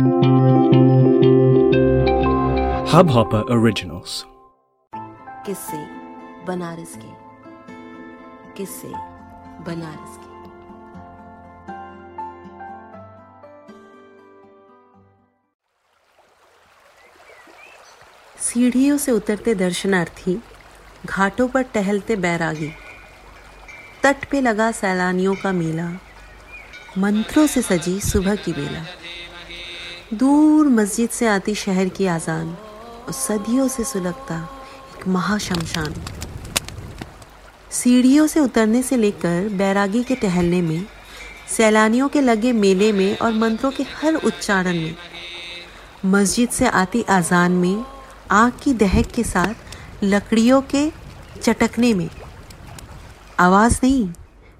Hubhopper Originals. किस्से बनारस के। किस्से बनारस के। सीढ़ियों से उतरते दर्शनार्थी घाटों पर टहलते बैरागी। तट पे लगा सैलानियों का मेला, मंत्रों से सजी सुबह की बेला। दूर मस्जिद से आती शहर की आजान और सदियों से सुलगता एक महाशमशान। सीढ़ियों से उतरने से लेकर बैरागी के टहलने में, सैलानियों के लगे मेले में और मंत्रों के हर उच्चारण में, मस्जिद से आती आजान में, आग की दहक के साथ लकड़ियों के चटकने में। आवाज़ नहीं,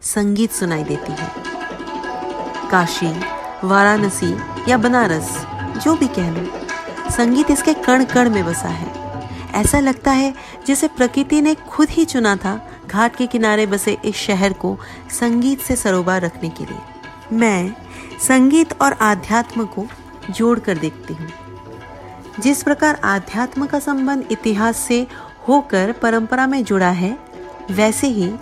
संगीत सुनाई देती है। काशी, वाराणसी या बनारस, जो भी कह लो, संगीत इसके कण कण में बसा है। ऐसा लगता है जैसे प्रकृति ने खुद ही चुना था घाट के किनारे बसे इस शहर को संगीत से सरोबार रखने के लिए। मैं संगीत और आध्यात्म को जोड़ कर देखती हूँ। जिस प्रकार आध्यात्म का संबंध इतिहास से होकर परंपरा में जुड़ा है, वैसे ही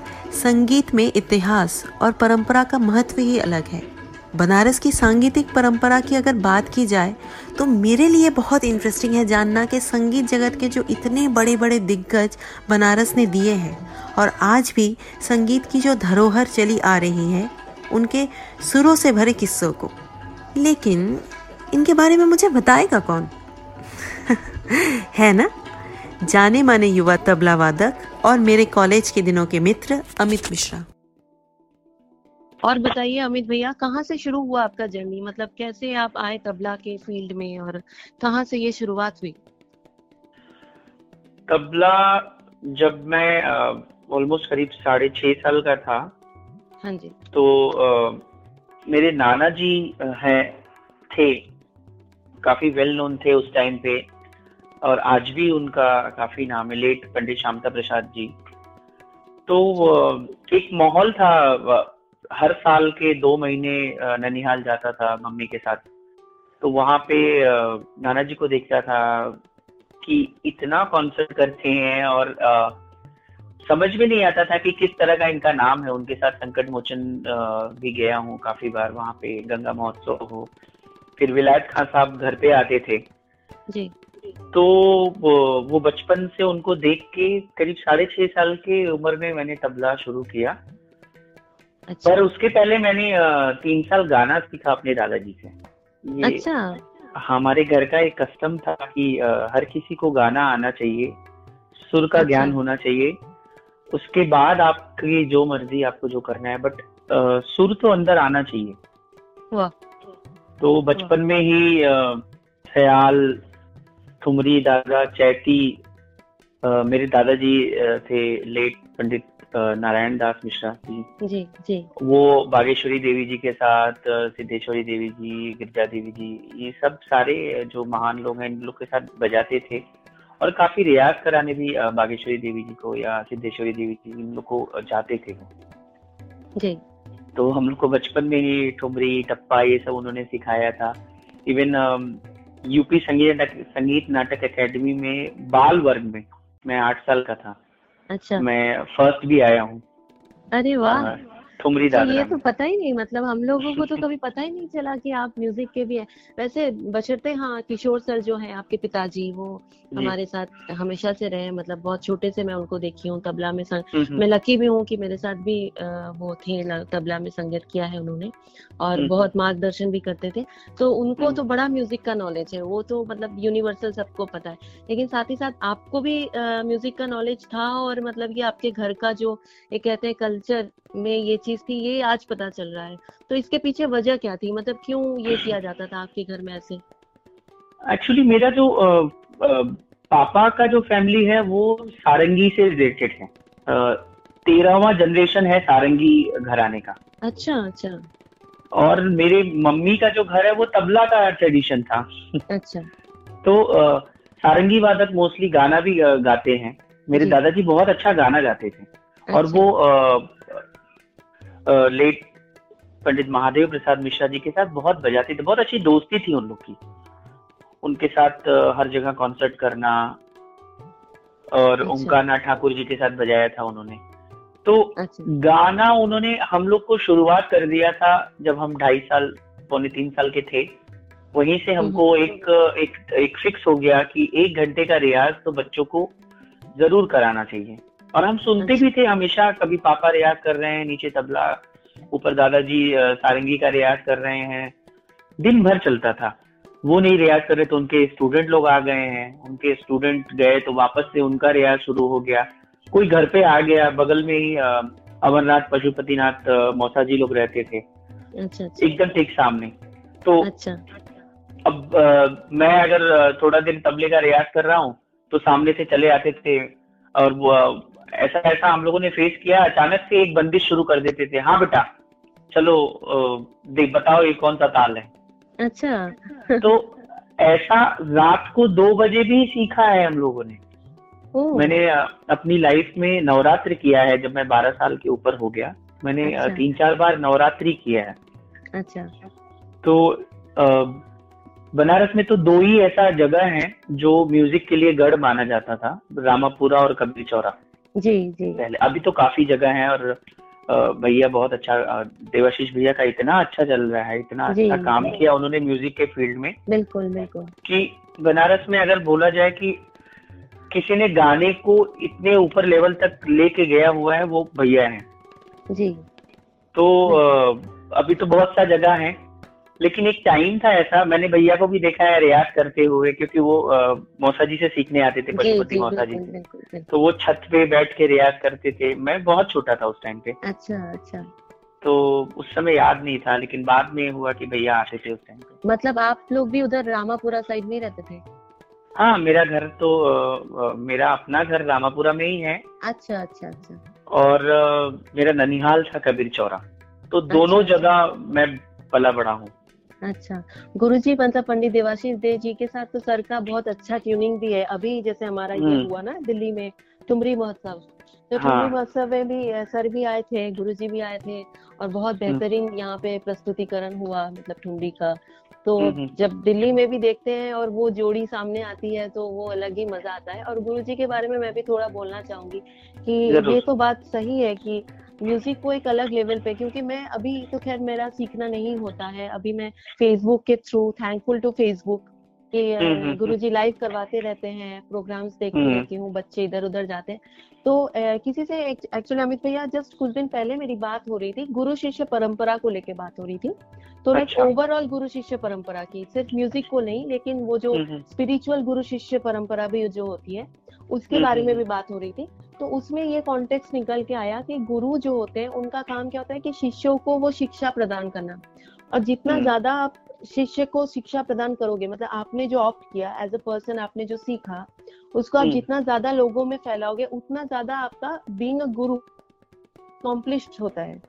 संगीत में इतिहास और परंपरा का महत्व ही अलग है। बनारस की सांगीतिक परंपरा की अगर बात की जाए तो मेरे लिए बहुत इंटरेस्टिंग है जानना कि संगीत जगत के जो इतने बड़े बड़े दिग्गज बनारस ने दिए हैं और आज भी संगीत की जो धरोहर चली आ रही है, उनके सुरों से भरे किस्सों को। लेकिन इनके बारे में मुझे बताएगा कौन? है ना? जाने माने युवा तबला वादक और मेरे कॉलेज के दिनों के मित्र अमित मिश्रा। और बताइए अमित भैया कहाँ से शुरू हुआ आपका जर्नी? मतलब कैसे आप आए तबला के फ़ील्ड में और कहाँ से ये शुरुआत हुई? तबला जब मैं ऑलमोस्ट करीब साढ़े छह साल का था। हाँ जी। तो uh, मेरे नाना जी हैं थे काफ़ी वेल नोन थे उस टाइम पे। और आज भी उनका काफ़ी नाम है लेट पंडित श्यामता प्रसाद जी। तो एक माहौल था हर साल के दो महीने ननिहाल जाता था मम्मी के साथ। तो वहाँ पे नाना जी को देखता था कि इतना कॉन्सर्ट करते हैं और आ, समझ में नहीं आता था कि किस तरह का इनका नाम है। उनके साथ संकट मोचन भी गया हूँ काफ़ी बार वहाँ पे गंगा महोत्सव हो। फिर विलायत खान साहब घर पे आते थे। जी। तो वो, वो बचपन से उनको देख के करीब साढ़े छह साल की उम्र में मैंने तबला शुरू किया। अच्छा। पर उसके पहले मैंने तीन साल गाना सीखा अपने दादाजी से। ये अच्छा। हमारे घर का एक कस्टम था कि हर किसी को गाना आना चाहिए सुर का अच्छा। ज्ञान होना चाहिए। उसके बाद आपकी जो मर्ज़ी आपको जो करना है बट सुर तो अंदर आना चाहिए। वाह। तो बचपन में ही ख्याल ठुमरी दादा चैती मेरे दादाजी थे लेट पंडित नारायण दास मिश्रा जी जी जी। वो बागेश्वरी देवी जी के साथ सिद्धेश्वरी देवी जी गिरजा देवी जी ये सब सारे जो महान लोग हैं इन लोग के साथ बजाते थे। और काफ़ी रियाज कराने भी बागेश्वरी देवी जी को या सिद्धेश्वरी देवी जी इन लोग को जाते थे जी। तो हम लोग को बचपन में ही ठुमरी टप्पा ये सब उन्होंने सिखाया था। इवन यूपी संगीत संगीत नाटक एकेडमी में बाल वर्ग में मैं आठ साल का था। अच्छा। मैं फ़र्स्ट भी आया हूँ। अरे वाह। ठुमरी तो ये तो पता ही नहीं मतलब हम लोगों को तो कभी पता ही नहीं चला कि आप म्यूज़िक के भी हैं। वैसे बशर्ते हाँ किशोर सर जो है आपके पिताजी वो हमारे साथ हमेशा से रहे मतलब बहुत छोटे से मैं उनको देखी हूँ तबला में संग हम्म, हम्म। मैं लकी भी हूँ कि मेरे साथ भी वो थे तबला में संगत किया है उन्होंने और हम्म, बहुत मार्गदर्शन भी करते थे। तो उनको तो बड़ा म्यूज़िक का नॉलेज है वो तो मतलब यूनिवर्सल सबको पता है। लेकिन साथ ही साथ आपको भी म्यूज़िक का नॉलेज था और मतलब ये आपके घर का जो ये कहते हैं कल्चर में ये चीज़ थी ये आज पता चल रहा है। तो इसके पीछे वजह क्या थी? मतलब क्यों ये किया जाता था आपके घर में ऐसे? एक्चुअली मेरा जो पापा का जो फैमिली है वो सारंगी से रिलेटेड है। तेरहवा जनरेशन है सारंगी घराने का। अच्छा अच्छा। और मेरे मम्मी का जो घर है वो तबला का ट्रेडिशन था। अच्छा। तो आ, सारंगी वादक मोस्टली गाना भी गाते हैं। मेरे दादाजी बहुत अच्छा गाना गाते थे। अच्छा। और। वो लेट पंडित महादेव प्रसाद मिश्रा जी के साथ बहुत बजाते थे बहुत अच्छी दोस्ती थी उन लोग की उनके साथ हर जगह कॉन्सर्ट करना और अच्छा। ठाकुर जी के साथ बजाया था उन्होंने तो अच्छा। गाना उन्होंने हम लोग को शुरुआत कर दिया था जब हम ढाई साल पौने तीन साल के थे वहीं से हमको हम्म। एक एक एक फिक्स हो गया कि एक घंटे का रियाज तो बच्चों को ज़रूर कराना चाहिए और हम सुनते। भी थे हमेशा कभी पापा रियाज कर रहे हैं नीचे तबला ऊपर दादाजी सारंगी का रियाज कर रहे हैं। दिन भर चलता था। वो नहीं रियाज कर रहे तो उनके स्टूडेंट लोग आ गए हैं। उनके स्टूडेंट गए तो वापस से उनका रियाज शुरू हो गया। कोई घर पे आ गया बगल में ही अमरनाथ पशुपतिनाथ मौसा जी लोग रहते थे। अच्छा, अच्छा। एकदम ठीक सामने। तो अच्छा। अब आ, मैं अगर थोड़ा दिन तबले का रियाज कर रहा हूँ तो सामने से चले आते थे और ऐसा ऐसा हम लोगों ने फेस किया। अचानक से एक बंदिश शुरू कर देते थे। हाँ बेटा चलो देख बताओ ये कौन सा ताल है। अच्छा। तो ऐसा रात को दो बजे भी सीखा है हम लोगों ने। मैंने अपनी लाइफ में नवरात्र किया है जब मैं बारह साल के ऊपर हो गया। मैंने अच्छा। तीन चार बार नवरात्रि किया है। अच्छा। तो बनारस में तो दो ही ऐसा जगह है जो म्यूज़िक के लिए गढ़ माना जाता था। रामापुरा और कबीर चौरा जी जी। पहले अभी तो काफ़ी जगह है और भैया बहुत अच्छा देवाशीष भैया का इतना अच्छा चल रहा है इतना अच्छा काम किया उन्होंने म्यूज़िक के फ़ील्ड में। बिल्कुल बिल्कुल। कि बनारस में अगर बोला जाए कि किसी ने गाने को इतने ऊपर लेवल तक लेके गया हुआ है वो भैया है। जी। तो अभी तो बहुत सा जगह है। लेकिन एक टाइम था ऐसा मैंने भैया को भी देखा है रियाज करते हुए क्योंकि वो मौसा जी से सीखने आते थे पशुपति मौसा जी तो वो छत पे बैठ के रियाज करते थे। मैं बहुत छोटा था उस टाइम पे। अच्छा अच्छा। तो उस समय याद नहीं था लेकिन बाद में हुआ कि भैया आते थे उस टाइम पे। मतलब आप लोग भी उधर रामापुरा साइड में रहते थे? हाँ मेरा घर तो आ, मेरा अपना घर रामापुरा में ही है। अच्छा अच्छा अच्छा। और आ, मेरा ननिहाल था कबीर चौरा तो दोनों अच्छा, अच्छा। जगह मैं पला बड़ा हूँ। अच्छा गुरुजी मतलब पंडित देवाशीष देव जी के साथ तो सर का बहुत अच्छा ट्यूनिंग भी है अभी जैसे हमारा ये हम्म। हुआ ना दिल्ली में ठुमरी महोत्सव तो हाँ। महोत्सव में भी सर भी आए थे गुरुजी भी आए थे और बहुत हम्म। बेहतरीन यहाँ पे प्रस्तुतिकरण हुआ मतलब ठुमरी का तो हम्म, जब दिल्ली में भी देखते हैं और वो जोड़ी सामने आती है तो वो अलग ही मज़ा आता है और गुरु जी के बारे में मैं भी थोड़ा बोलना चाहूँगी कि ये तो बात सही है कि म्यूज़िक को एक अलग लेवल पे क्योंकि मैं अभी तो खैर मेरा सीखना नहीं होता है। अभी मैं फेसबुक के थ्रू थैंकफुल टू फेसबुक कि हम्म, हम्म, गुरु जी लाइव करवाते रहते हैं प्रोग्राम्स देखती हम्म। रहती हूँ बच्चे इधर उधर जाते हैं। तो ए, किसी से एक्चुअली अमित भैया जस्ट कुछ दिन पहले मेरी बात हो रही थी गुरु शिष्य परंपरा को लेके बात हो रही थी। तो लाइक अच्छा। ओवरऑल गुरु शिष्य परंपरा की सिर्फ़ म्यूज़िक को नहीं लेकिन वो जो स्पिरिचुअल गुरु शिष्य परंपरा भी जो होती है उसके बारे में भी बात हो रही थी। तो उसमें ये कॉन्टेक्स्ट निकल के आया कि गुरु जो होते हैं उनका काम क्या होता है कि शिष्यों को वो शिक्षा प्रदान करना। और जितना ज़्यादा आप शिष्य को शिक्षा प्रदान करोगे मतलब आपने जो ऑप्ट किया एज अ पर्सन आपने जो सीखा उसको आप हम्म। जितना ज़्यादा लोगों में फैलाओगे उतना ज़्यादा आपका बींग गुरु कॉम्प्लिश होता है।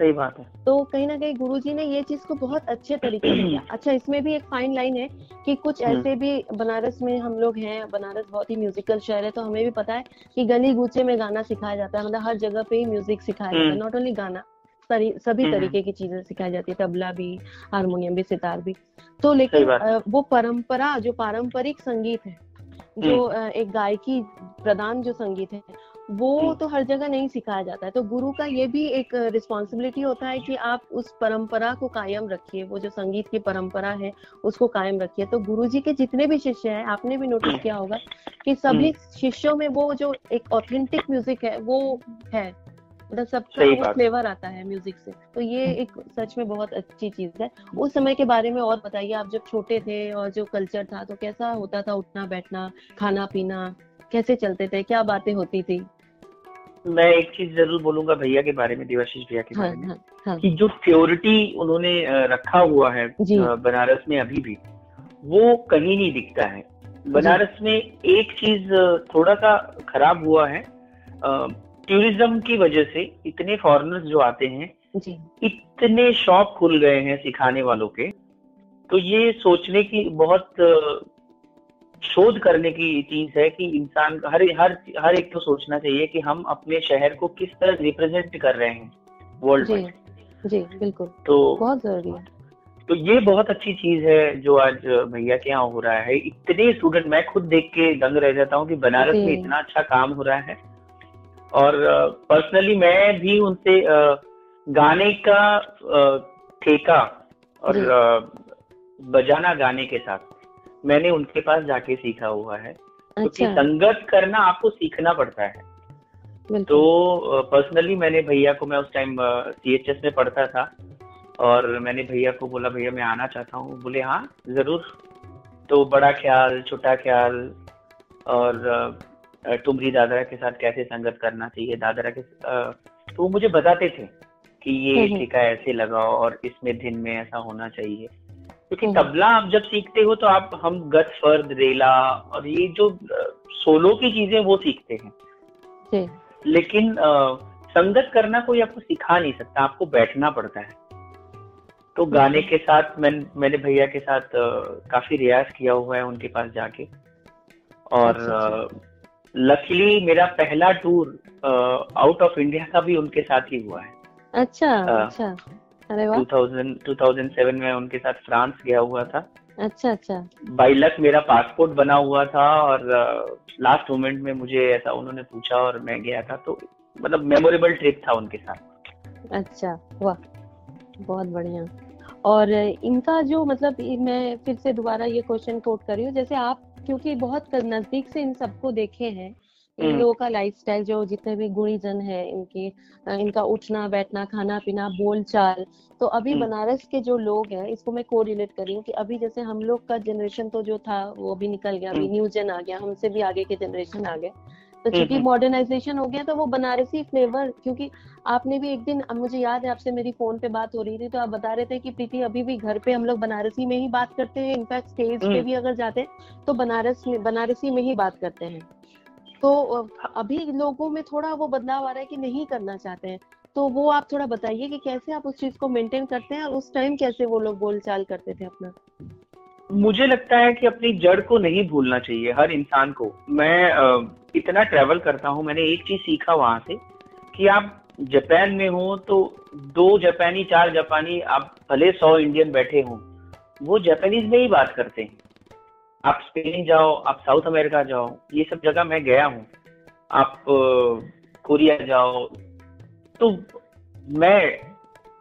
सही बात है तो कहीं ना कहीं गुरुजी ने ये चीज़ को बहुत अच्छे तरीके से किया अच्छा इसमें भी एक फाइन लाइन है कि कुछ हम्म। ऐसे भी बनारस में हम लोग हैं बनारस बहुत ही म्यूजिकल शहर है तो हमें भी पता है कि गली गुचे में गाना सिखाया जाता है मतलब हर जगह पे ही म्यूज़िक सिखाया जाता है नॉट ओनली गाना सभी हम्म, हम्म। तरीके की चीज़ें सिखाई जाती है तबला भी हारमोनियम भी सितार भी तो लेकिन वो परंपरा जो पारंपरिक संगीत है जो हम्म। एक गायकी प्रदान जो संगीत है वो तो हर जगह नहीं सिखाया जाता है। तो गुरु का ये भी एक रिस्पॉन्सिबिलिटी होता है कि आप उस परंपरा को कायम रखिए वो जो संगीत की परंपरा है उसको कायम रखिए। तो गुरु जी के जितने भी शिष्य हैं आपने भी नोटिस किया होगा कि सभी शिष्यों में वो जो एक ऑथेंटिक म्यूज़िक है वो है। मतलब सबका वो फ्लेवर आता है म्यूज़िक से। तो ये हम्म। एक सच में बहुत अच्छी चीज़ है। उस समय के बारे में और बताइए आप जब छोटे थे और जो कल्चर था तो कैसा होता था उठना बैठना खाना पीना कैसे चलते थे? क्या बातें होती थी? मैं एक चीज़ ज़रूर बोलूँगा भैया के बारे में देवाशीष भैया के हाँ, बारे में हाँ, हाँ. कि जो प्योरिटी उन्होंने रखा हुआ है बनारस में अभी भी वो कहीं नहीं दिखता है बनारस में एक चीज़ थोड़ा सा खराब हुआ है टूरिज़्म की वजह से इतने फॉरेनर्स जो आते हैं जी। इतने शॉप खुल गए हैं सिखाने वालों के तो ये सोचने की बहुत शोध करने की चीज़ है कि इंसान हर हर हर एक को सोचना चाहिए कि हम अपने शहर को किस तरह रिप्रेजेंट कर रहे हैं वर्ल्ड में। जी बिल्कुल। तो बहुत ज़रूरी है। तो ये बहुत अच्छी चीज़ है जो आज भैया के यहाँ हो रहा है। इतने स्टूडेंट मैं खुद देख के दंग रह जाता हूँ कि बनारस में इतना अच्छा काम हो रहा है। और पर्सनली मैं भी उनसे गाने का ठेका और बजाना गाने के साथ। मैंने उनके पास जाके सीखा हुआ है। क्योंकि अच्छा। संगत करना आपको सीखना पड़ता है। तो पर्सनली मैंने भैया को मैं उस टाइम सीएचएस में पढ़ता था। और मैंने भैया को बोला भैया मैं आना चाहता हूँ। बोले हाँ ज़रूर। तो बड़ा ख्याल छोटा ख्याल। और ठुमरी दादरा के साथ कैसे संगत करना चाहिए? दादरा के तो वो मुझे बताते थे कि ये हम्म। ठेका ऐसे लगाओ और इसमें दिन में ऐसा होना चाहिए। क्योंकि। तबला आप जब सीखते हो तो आप हम गत फर्द रेला और ये जो सोलो की चीज़ें वो सीखते हैं। लेकिन अ, संगत करना कोई आपको सिखा नहीं सकता आपको बैठना पड़ता है। तो गाने के साथ मैं मैंने भैया के साथ अ, काफ़ी रियाज किया हुआ है उनके पास जाके। और अच्छा, लकीली मेरा पहला टूर आउट ऑफ़ इंडिया का भी उनके साथ ही हुआ है। अच्छा हाँ। अच्छा। वाह। 2000 2007 में उनके साथ फ्रांस गया हुआ था। अच्छा अच्छा। बाई लक मेरा पासपोर्ट बना हुआ था और लास्ट मोमेंट में मुझे ऐसा उन्होंने पूछा और मैं गया था तो मतलब मेमोरेबल ट्रिप था उनके साथ। अच्छा वाह बहुत बढ़िया। और इनका जो मतलब मैं फिर से दोबारा ये क्वेश्चन कोट कर रही हूँ जैसे आप क्योंकि बहुत नज़दीक से इन सबको देखे हैं इन हम्म। लोगों का लाइफस्टाइल जो जितने भी गुणीजन है इनके इनका उठना बैठना खाना पीना बोल चाल तो अभी हम्म। बनारस के जो लोग हैं इसको मैं को रिलेट कर रही हूँ कि अभी जैसे हम लोग का जनरेशन तो जो था वो भी निकल गया अभी हम्म। न्यू जन आ गया हमसे भी आगे के जनरेशन आ गए तो चूँकि हम्म। मॉडर्नाइजेशन हो गया तो वो बनारसी फ्लेवर क्योंकि आपने भी एक दिन मुझे याद है आपसे मेरी फ़ोन पे बात हो रही थी तो आप बता रहे थे कि प्रीति अभी भी घर पे हम लोग बनारसी में ही बात करते हैं इनफैक्ट स्टेज पे हम्म। भी अगर जाते हैं तो बनारस में बनारसी में ही बात करते हैं तो अभी लोगों में थोड़ा वो बदलाव आ रहा है कि नहीं करना चाहते हैं। तो वो आप थोड़ा बताइए कि कैसे आप उस चीज़ को मेंटेन करते हैं और उस टाइम कैसे वो लोग बोलचाल करते थे अपना? मुझे लगता है कि अपनी जड़ को नहीं भूलना चाहिए हर इंसान को। मैं इतना ट्रेवल करता हूँ, मैंने एक चीज़ सीखा वहाँ से कि आप जापान में हो तो दो जापानी चार जापानी आप भले सौ इंडियन बैठे हो, वो जापानीज में ही बात करते हैं। आप स्पेन जाओ आप साउथ अमेरिका जाओ ये सब जगह मैं गया हूँ। आप कोरिया जाओ। तो मैं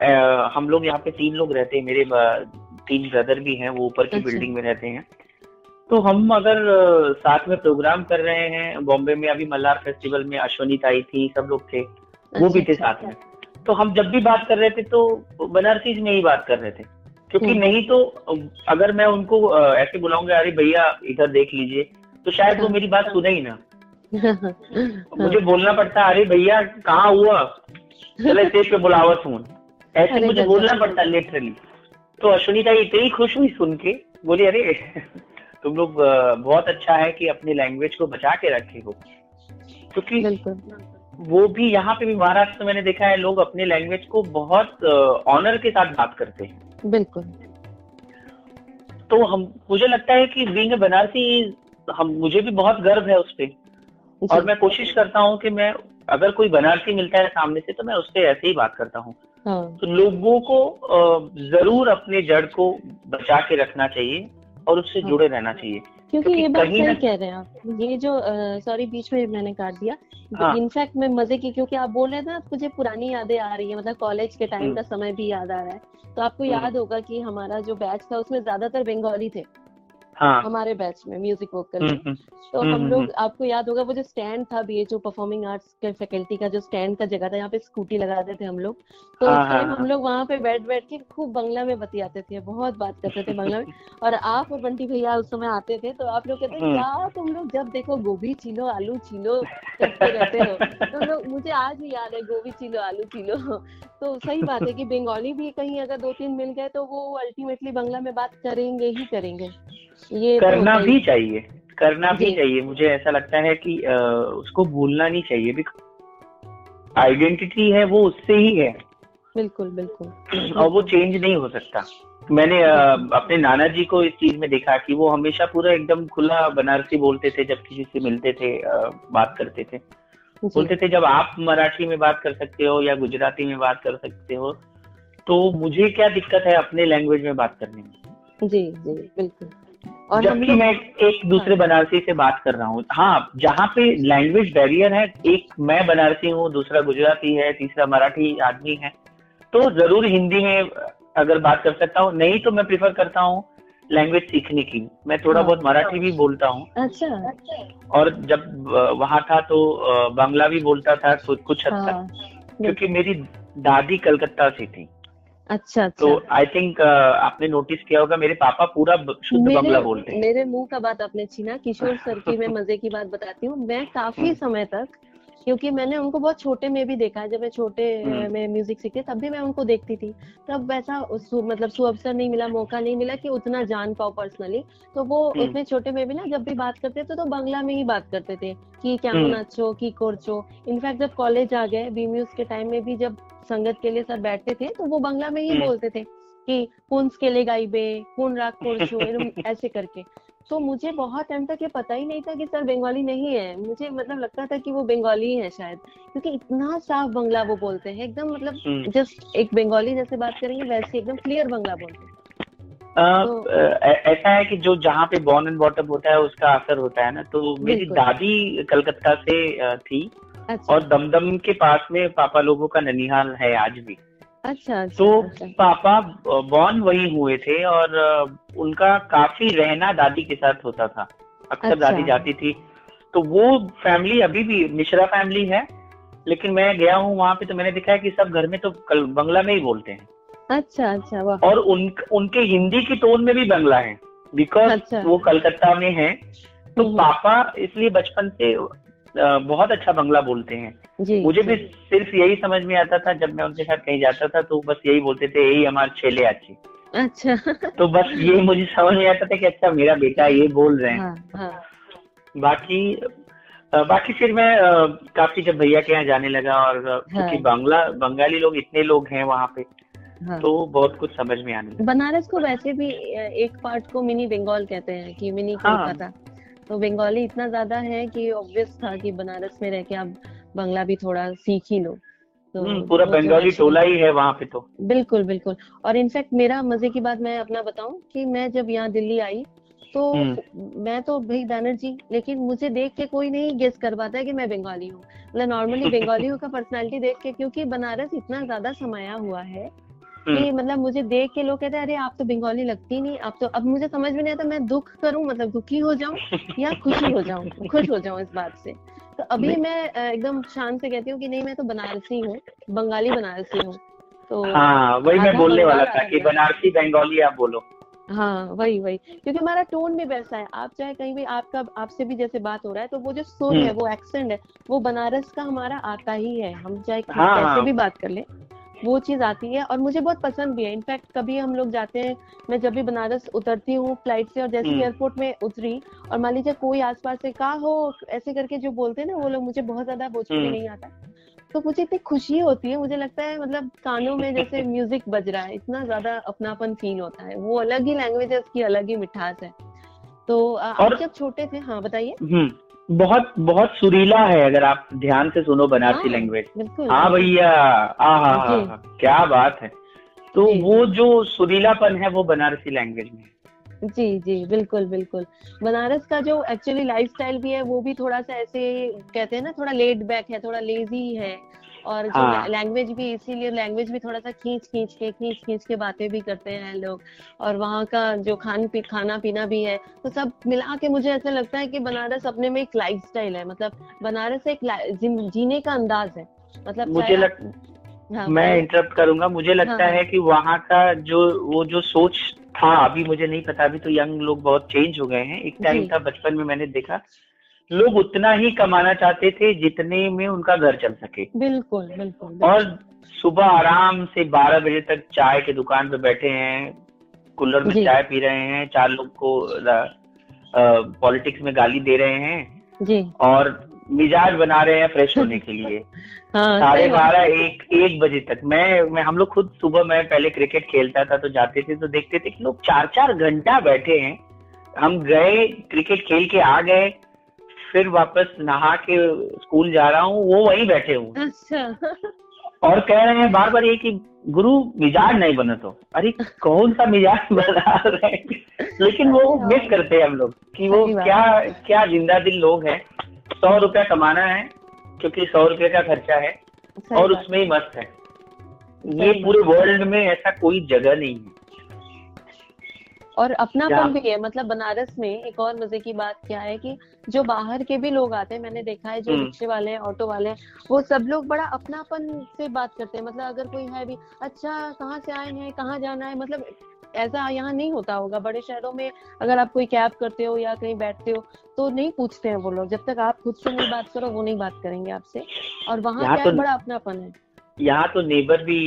अ, हम लोग यहाँ पे तीन लोग रहते हैं मेरे तीन ब्रदर भी हैं वो ऊपर की अच्छा। बिल्डिंग में रहते हैं। तो हम अगर साथ में प्रोग्राम कर रहे हैं बॉम्बे में अभी मल्हार फेस्टिवल में अश्वनीत आई थी सब लोग थे वो भी थे अच्छा, साथ में। तो हम जब भी बात कर रहे थे तो बनारसी में ही बात कर रहे थे। क्योंकि हम्म। नहीं तो अगर मैं उनको ऐसे बुलाऊँगा अरे भैया इधर देख लीजिए तो शायद वो हाँ। मेरी बात सुने ही ना। हाँ, मुझे बोलना पड़ता अरे भैया कहाँ हुआ? चले स्टेज पे बुलावत हूँ ऐसे मुझे बोलना पड़ता लिटरली तो अश्विनीता इतनी खुश हुई सुन के बोली अरे तुम लोग बहुत अच्छा है कि अपनी लैंग्वेज को बचा के रखे हो। क्योंकि वो भी यहाँ पे भी महाराष्ट्र मैंने देखा है लोग अपने लैंग्वेज को बहुत ऑनर के साथ बात करते हैं। बिल्कुल। तो हम मुझे लगता है कि बीइंग बनारसी हम मुझे भी बहुत गर्व है उस पे। और मैं कोशिश करता हूँ कि मैं अगर कोई बनारसी मिलता है सामने से तो मैं उससे ऐसे ही बात करता हूँ। हाँ। तो लोगों को ज़रूर अपने जड़ को बचा के रखना चाहिए। और उससे हाँ। जुड़े रहना चाहिए क्योंकि ये बात सही कह रहे हैं आप ये जो सॉरी बीच में मैंने काट दिया हाँ। इनफैक्ट मैं मज़े की क्योंकि आप बोल रहे थे ना मुझे पुरानी यादें आ रही है मतलब कॉलेज के टाइम हम्म। का समय भी याद आ रहा है तो आपको हम्म। याद होगा कि हमारा जो बैच था उसमें ज़्यादातर बंगाली थे हाँ। हमारे बैच में म्यूज़िक वोकल में। हम्म, तो हम्म, हम हम्म, लोग आपको याद होगा वो जो स्टैंड था बीएचओ परफॉर्मिंग आर्ट्स के फैकल्टी का जो स्टैंड का जगह था यहाँ पे स्कूटी लगाते थे हम लोग। तो हाँ, उस हाँ, टाइम हम हाँ। लोग वहाँ पे बैठ बैठ के खूब बंगला में बतियाते थे बहुत बात करते थे बंगला में। और आप और बंटी भैया उस समय आते थे तो आप लोग कहते। क्या तुम लोग जब देखो गोभी छीलो आलू छीलो करते रहते हो? तो लोग मुझे आज भी याद है गोभी छीलो आलू छीलो। तो सही बात है कि बंगाली भी कहीं अगर दो तीन मिल गए तो वो अल्टीमेटली बंगला में बात करेंगे ही करेंगे। ये तो करना ही भी चाहिए करना भी चाहिए। मुझे ऐसा लगता है कि अ, उसको भूलना नहीं चाहिए। आइडेंटिटी है वो उससे ही है। बिल्कुल बिल्कुल। और वो चेंज नहीं हो सकता। मैंने अ, अपने नाना जी को इस चीज़ में देखा कि वो हमेशा पूरा एकदम खुला बनारसी बोलते थे जब किसी से मिलते थे अ, बात करते थे। बोलते थे जब आप मराठी में बात कर सकते हो या गुजराती में बात कर सकते हो तो मुझे क्या दिक्कत है अपने लैंग्वेज में बात करने में? जी जी बिल्कुल। और जबकि मैं एक दूसरे हाँ। बनारसी से बात कर रहा हूँ। हाँ जहाँ पे लैंग्वेज बैरियर है एक मैं बनारसी हूँ दूसरा गुजराती है तीसरा मराठी आदमी है। तो ज़रूर हिंदी में अगर बात कर सकता हूँ। नहीं तो मैं प्रिफर करता हूँ लैंग्वेज सीखने की। मैं थोड़ा हाँ। बहुत मराठी भी बोलता हूँ। अच्छा। और जब वहाँ था तो बांग्ला भी बोलता था कुछ कुछ हद तक। हाँ। क्योंकि मेरी दादी कलकत्ता से थी। अच्छा अच्छा। तो आई थिंक uh, आपने नोटिस किया होगा मेरे पापा पूरा शुद्ध बंगला बोलते हैं। मेरे मुँह का बात आपने छीना किशोर सर की मैं मज़े की बात बताती हूँ। मैं काफ़ी समय तक क्योंकि मैंने उनको बहुत छोटे में भी देखा है जब मैं छोटे हम्म। में म्यूज़िक सीखी तब भी मैं उनको देखती थी तब वैसा सु, मतलब सुअवसर नहीं मिला मौका नहीं मिला कि उतना जान पाओ पर्सनली तो वो हम्म। उतने छोटे में भी ना जब भी बात करते थे तो बांग्ला में ही बात करते थे कि क्या हम्म। नाचो की कोरचो इनफैक्ट जब कॉलेज आ गए बी म्यूज के टाइम में भी जब संगत के लिए सर बैठते थे तो वो बांग्ला में ही। बोलते थे कि कौन लिए गाइबे कौन राग कोरचो ऐसे करके तो मुझे बहुत टाइम तक ये पता ही नहीं था कि सर बंगाली नहीं है। मुझे मतलब लगता था कि वो बंगाली है शायद क्योंकि इतना साफ़ बंगला वो बोलते हैं एकदम मतलब हम्म। जस्ट एक बंगाली जैसे बात करेंगे वैसे एकदम क्लियर बंगला बोलते हैं। तो- ऐसा है कि जो जहाँ पे बॉर्न एंड बॉटम होता है उसका असर होता है ना? तो मेरी दादी कलकत्ता से थी अच्छा। और दमदम के पास में पापा लोगों का ननिहाल है आज भी। अच्छा अच्छा तो अच्छा पापा बॉर्न वही हुए थे और उनका काफ़ी रहना दादी के साथ होता था अक्सर अच्छा। दादी जाती थी तो वो फैमिली अभी भी मिश्रा फैमिली है लेकिन मैं गया हूँ वहाँ पे तो मैंने देखा है कि सब घर में तो कल बंगला में ही बोलते हैं अच्छा अच्छा वाह और उन उनके हिंदी की टोन में भी बंगला है बिकॉज़ अच्छा। वो कलकत्ता में है तो हम्म। पापा इसलिए बचपन से बहुत अच्छा बंगला बोलते हैं। जी मुझे जी. भी सिर्फ़ यही समझ में आता था जब मैं उनके साथ कहीं जाता था तो बस यही बोलते थे यही हमारे छेले अच्छी अच्छा। तो बस ये मुझे समझ में आता था कि अच्छा मेरा बेटा ये बोल रहे हैं। हाँ हाँ। बाकी बाकी फिर मैं काफ़ी जब भैया के यहाँ जाने लगा और क्योंकि हाँ। बांग्ला बंगाली लोग इतने लोग हैं वहाँ पे हाँ। तो बहुत कुछ समझ में आने लगा। बनारस को वैसे भी एक पार्ट को मिनी बंगाल कहते हैं कि मिनी हाँ। तो बंगाली इतना ज़्यादा है कि ऑब्वियस था कि बनारस में रह के आप बंगला भी थोड़ा सीख ही लो। तो हम्म, पूरा बंगाली टोला ही है वहाँ पे तो। बिल्कुल बिल्कुल। और इनफैक्ट मेरा मज़े की बात मैं अपना बताऊँ कि मैं जब यहाँ दिल्ली आई तो हम्म। मैं तो भाई बैनर्जी लेकिन मुझे देख के कोई नहीं गेस कर पाता है कि मैं बंगाली हूँ। मतलब नॉर्मली बंगालियों का पर्सनालिटी देख के क्योंकि बनारस इतना ज़्यादा समाया हुआ है कि हम्म, मतलब मुझे देख के लोग कहते हैं अरे आप तो बंगाली लगती नहीं आप तो अब मुझे समझ में नहीं आता मैं दुख करूँ मतलब दुखी हो जाऊँ या खुशी हो जाऊँ खुश हो जाऊँ इस बात से तो अभी मैं एकदम शान से कहती हूँ कि नहीं मैं तो बनारसी हूँ बंगाली बनारसी हूँ तो हाँ वही मैं बोलने वाला था कि बनारसी। बंगाली आप बोलो हाँ वही वही क्योंकि हमारा टोन भी वैसा है आप चाहे कहीं भी आपका आपसे भी जैसे बात हो रहा है तो वो जो सुर हम्म। है वो एक्सेंट है वो बनारस का हमारा आता ही है हम चाहे हाँ, कैसे। भी बात कर ले वो चीज़ आती है और मुझे बहुत पसंद भी है। इनफैक्ट कभी हम लोग जाते हैं मैं जब भी बनारस उतरती हूँ फ़्लाइट से और जैसे हम्म। एयरपोर्ट में उतरी और मान लीजिए कोई आसपास से कहा हो ऐसे करके जो बोलते हैं ना वो लोग मुझे बहुत ज़्यादा भोजपुरी हम्म। नहीं आता। तो मुझे इतनी खुशी होती है मुझे लगता है मतलब कानों में जैसे म्यूज़िक बज रहा है इतना ज़्यादा अपनापन फील होता है। वो अलग ही लैंग्वेज है उसकी अलग ही मिठास है। तो आप जब छोटे थे हाँ बताइए। हम्म। बहुत बहुत सुरीला है अगर आप ध्यान से सुनो बनारसी हाँ, लैंग्वेज हाँ भैया हाँ हाँ हाँ क्या बात है। तो वो जो। सुरीलापन है वो बनारसी लैंग्वेज में है। जी जी बिल्कुल बिल्कुल। बनारस का जो एक्चुअली लाइफस्टाइल भी है वो भी थोड़ा सा ऐसे कहते हैं ना थोड़ा लेट बैक है थोड़ा लेजी है। और जो हाँ। लैंग्वेज भी इसीलिए लैंग्वेज भी थोड़ा सा खींच खींच के खींच खींच के बातें भी करते हैं लोग। और वहाँ का जो खान पी खाना पीना भी है तो सब मिला के मुझे ऐसा लगता है कि बनारस अपने में एक लाइफ स्टाइल है। मतलब बनारस एक जीने का अंदाज है। मतलब मुझे लग हाँ, मैं इंटरप्ट करूँगा। मुझे लगता हाँ। है कि वहाँ का जो वो जो सोच था अभी मुझे नहीं पता अभी तो यंग लोग बहुत चेंज हो गए हैं। एक टाइम। था बचपन में मैंने देखा। लोग उतना ही कमाना चाहते थे जितने में उनका घर चल सके। बिल्कुल बिल्कुल बिल्कुल। और सुबह आराम से बारह बजे तक चाय की दुकान पे बैठे हैं कूलर में चाय पी रहे हैं चार लोग को पॉलिटिक्स में गाली दे रहे हैं जी। और मिजाज बना रहे हैं फ्रेश होने के लिए। हाँ साढ़े बारह एक एक बजे तक। मैं मैं हम लोग खुद सुबह मैं पहले क्रिकेट खेलता था तो जाते थे तो देखते थे कि लोग चार चार घंटा बैठे हैं। हम गए क्रिकेट खेल के आ गए फिर वापस नहा के स्कूल जा रहा हूँ वो वहीं बैठे हूँ अच्छा। और कह रहे हैं बार बार ये कि गुरु मिजाज नहीं बने तो। अरे कौन सा मिजाज बना रहे हैं? लेकिन वो मिस करते हैं हम लोग कि वो क्या क्या ज़िंदा दिल लोग हैं। सौ रुपया कमाना है क्योंकि सौ रुपये का खर्चा है और उसमें ही मस्त है। ये पूरे वर्ल्ड में ऐसा कोई जगह नहीं है। और अपनापन भी है। मतलब बनारस में एक और मज़े की बात क्या है कि जो बाहर के भी लोग आते हैं मैंने देखा है जो हम्म। रिक्शे वाले हैं ऑटो वाले हैं वो सब लोग बड़ा अपनापन से बात करते हैं। मतलब अगर कोई है भी अच्छा कहाँ से आए हैं? कहाँ जाना है? मतलब ऐसा यहाँ नहीं होता होगा। बड़े शहरों में अगर आप कोई कैब करते हो या कहीं बैठते हो तो नहीं पूछते हैं वो लोग। जब तक आप खुद से नहीं बात करो वो नहीं बात करेंगे आपसे। और वहाँ क्या तो... बड़ा अपनापन है। यहाँ तो नेबर भी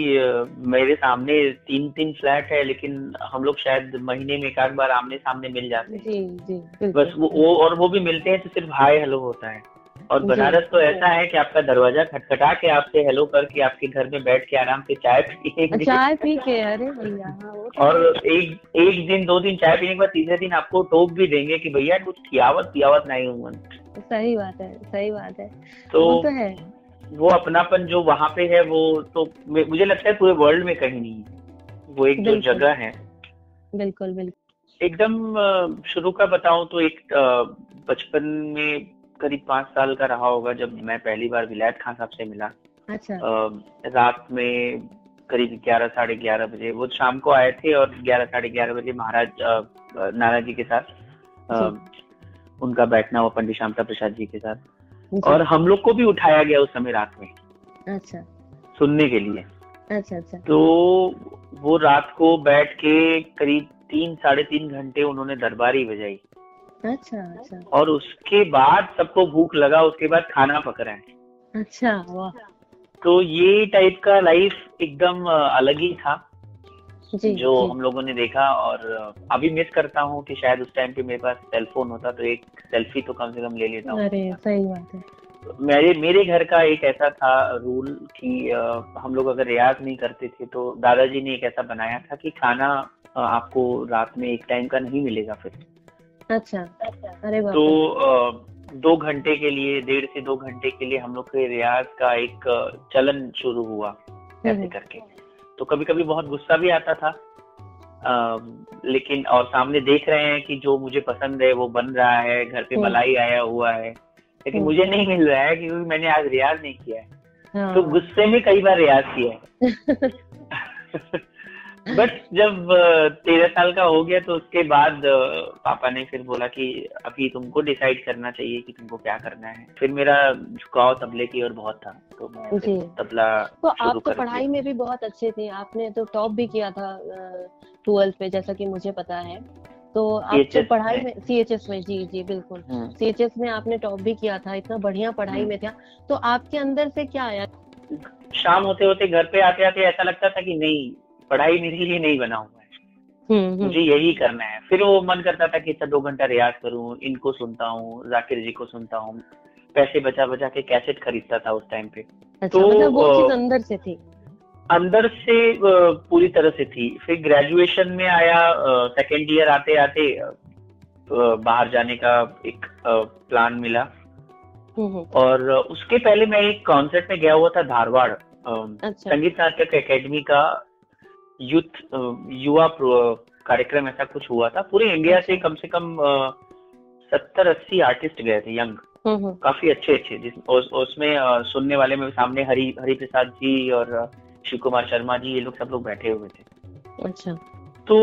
मेरे सामने तीन तीन फ्लैट है लेकिन हम लोग शायद महीने में एक आध बार आमने सामने मिल जाते हैं। जी जी बस वो, वो और वो भी मिलते हैं तो सिर्फ़ हाय हेलो होता है। और बनारस तो ऐसा है कि आपका दरवाज़ा खटखटा के आपसे हेलो करके आपके घर में बैठ के आराम से चाय पिए चाय पी के अरे भैया तो और एक एक दिन दो दिन चाय पीने के बाद तीसरे दिन आपको टोक भी देंगे कि भैया कुछ खियावत पियावत नहीं हूँ सही बात है सही बात है। तो, तो है। वो अपनापन जो वहाँ पे है वो तो मुझे लगता है पूरे वर्ल्ड में कहीं नहीं वो एक जो जगह है। बिल्कुल बिल्कुल। एकदम शुरू का बताऊँ तो एक बचपन में करीब पाँच साल का रहा होगा जब मैं पहली बार विलायत खान साहब से मिला। अच्छा। रात में करीब ग्यारह साढ़े ग्यारह बजे वो शाम को आए थे और ग्यारह साढ़े ग्यारह बजे महाराज नाना जी के साथ उनका बैठना हुआ पंडित श्यामता प्रसाद जी के साथ। और हम लोग को भी उठाया गया उस समय रात में अच्छा। सुनने के लिए। अच्छा अच्छा। तो वो रात को बैठ के करीब तीन साढ़े तीन घंटे उन्होंने दरबारी बजाई। अच्छा अच्छा। और उसके बाद सबको भूख लगा उसके बाद खाना पक रहा है। अच्छा वाह। तो ये टाइप का लाइफ एकदम अलग ही था। जी, जो जी. हम लोगों ने देखा और अभी मिस करता हूँ कि शायद उस टाइम पे मेरे पास सेल फ़ोन होता तो एक सेल्फी तो कम से कम ले लेता हूँ। अरे सही बात है। मेरे मेरे घर का एक ऐसा था रूल कि हम लोग अगर रियाज नहीं करते थे तो दादाजी ने एक ऐसा बनाया था कि खाना आपको रात में एक टाइम का नहीं मिलेगा फिर। अच्छा अरे तो दो घंटे के लिए डेढ़ से दो घंटे के लिए हम लोग के रियाज का एक चलन शुरू हुआ ऐसे हम्म। करके। तो कभी कभी बहुत गुस्सा भी आता था आ, लेकिन और सामने देख रहे हैं कि जो मुझे पसंद है वो बन रहा है घर पे हम्म। मलाई आया हुआ है लेकिन हम्म। मुझे नहीं मिल रहा है क्योंकि मैंने आज रियाज नहीं किया है हाँ। तो गुस्से में कई बार रियाज किया है बट जब तेरह साल का हो गया तो उसके बाद पापा ने फिर बोला कि अभी तुमको डिसाइड करना चाहिए कि तुमको क्या करना है। फिर मेरा झुकाव तबले की ओर बहुत था तो मैं तबला तो आप तो पढ़ाई में भी बहुत अच्छे थे आपने तो टॉप भी किया था ट्वेल्थ पे जैसा कि मुझे पता है। तो आप तो पढ़ाई में। सी एच एस में जी जी बिल्कुल। सी एच एस में आपने टॉप भी किया था इतना बढ़िया पढ़ाई हम्म। में था। तो आपके अंदर से क्या आया? शाम होते होते घर पे आते आते ऐसा लगता था कि नहीं पढ़ाई मेरे लिए नहीं बना हुआ है। हम्म, हम्म। मुझे यही करना है। फिर वो मन करता था कि अच्छा दो घंटा रियाज करूँ इनको सुनता हूँ जाकिर जी को सुनता हूँ। पैसे बचा बचा के कैसेट खरीदता था उस टाइम पे। अच्छा, तो मतलब वो चीज़ अंदर से थी? अंदर से पूरी तरह से थी। फिर ग्रेजुएशन में आया सेकेंड ईयर आते आते बाहर जाने का एक प्लान मिला। हम्म, और उसके पहले मैं एक कॉन्सर्ट में गया हुआ था धारवाड़। अच्छा। संगीत नाटक एकेडमी का यूथ युवा कार्यक्रम ऐसा कुछ हुआ था। पूरे इंडिया से कम से कम सत्तर अस्सी आर्टिस्ट गए थे यंग हम्म, हम्म। काफ़ी अच्छे अच्छे। जिस उसमें सुनने वाले में सामने हरि हरि प्रसाद जी और शिव कुमार शर्मा जी ये लोग सब लोग बैठे हुए थे। अच्छा। तो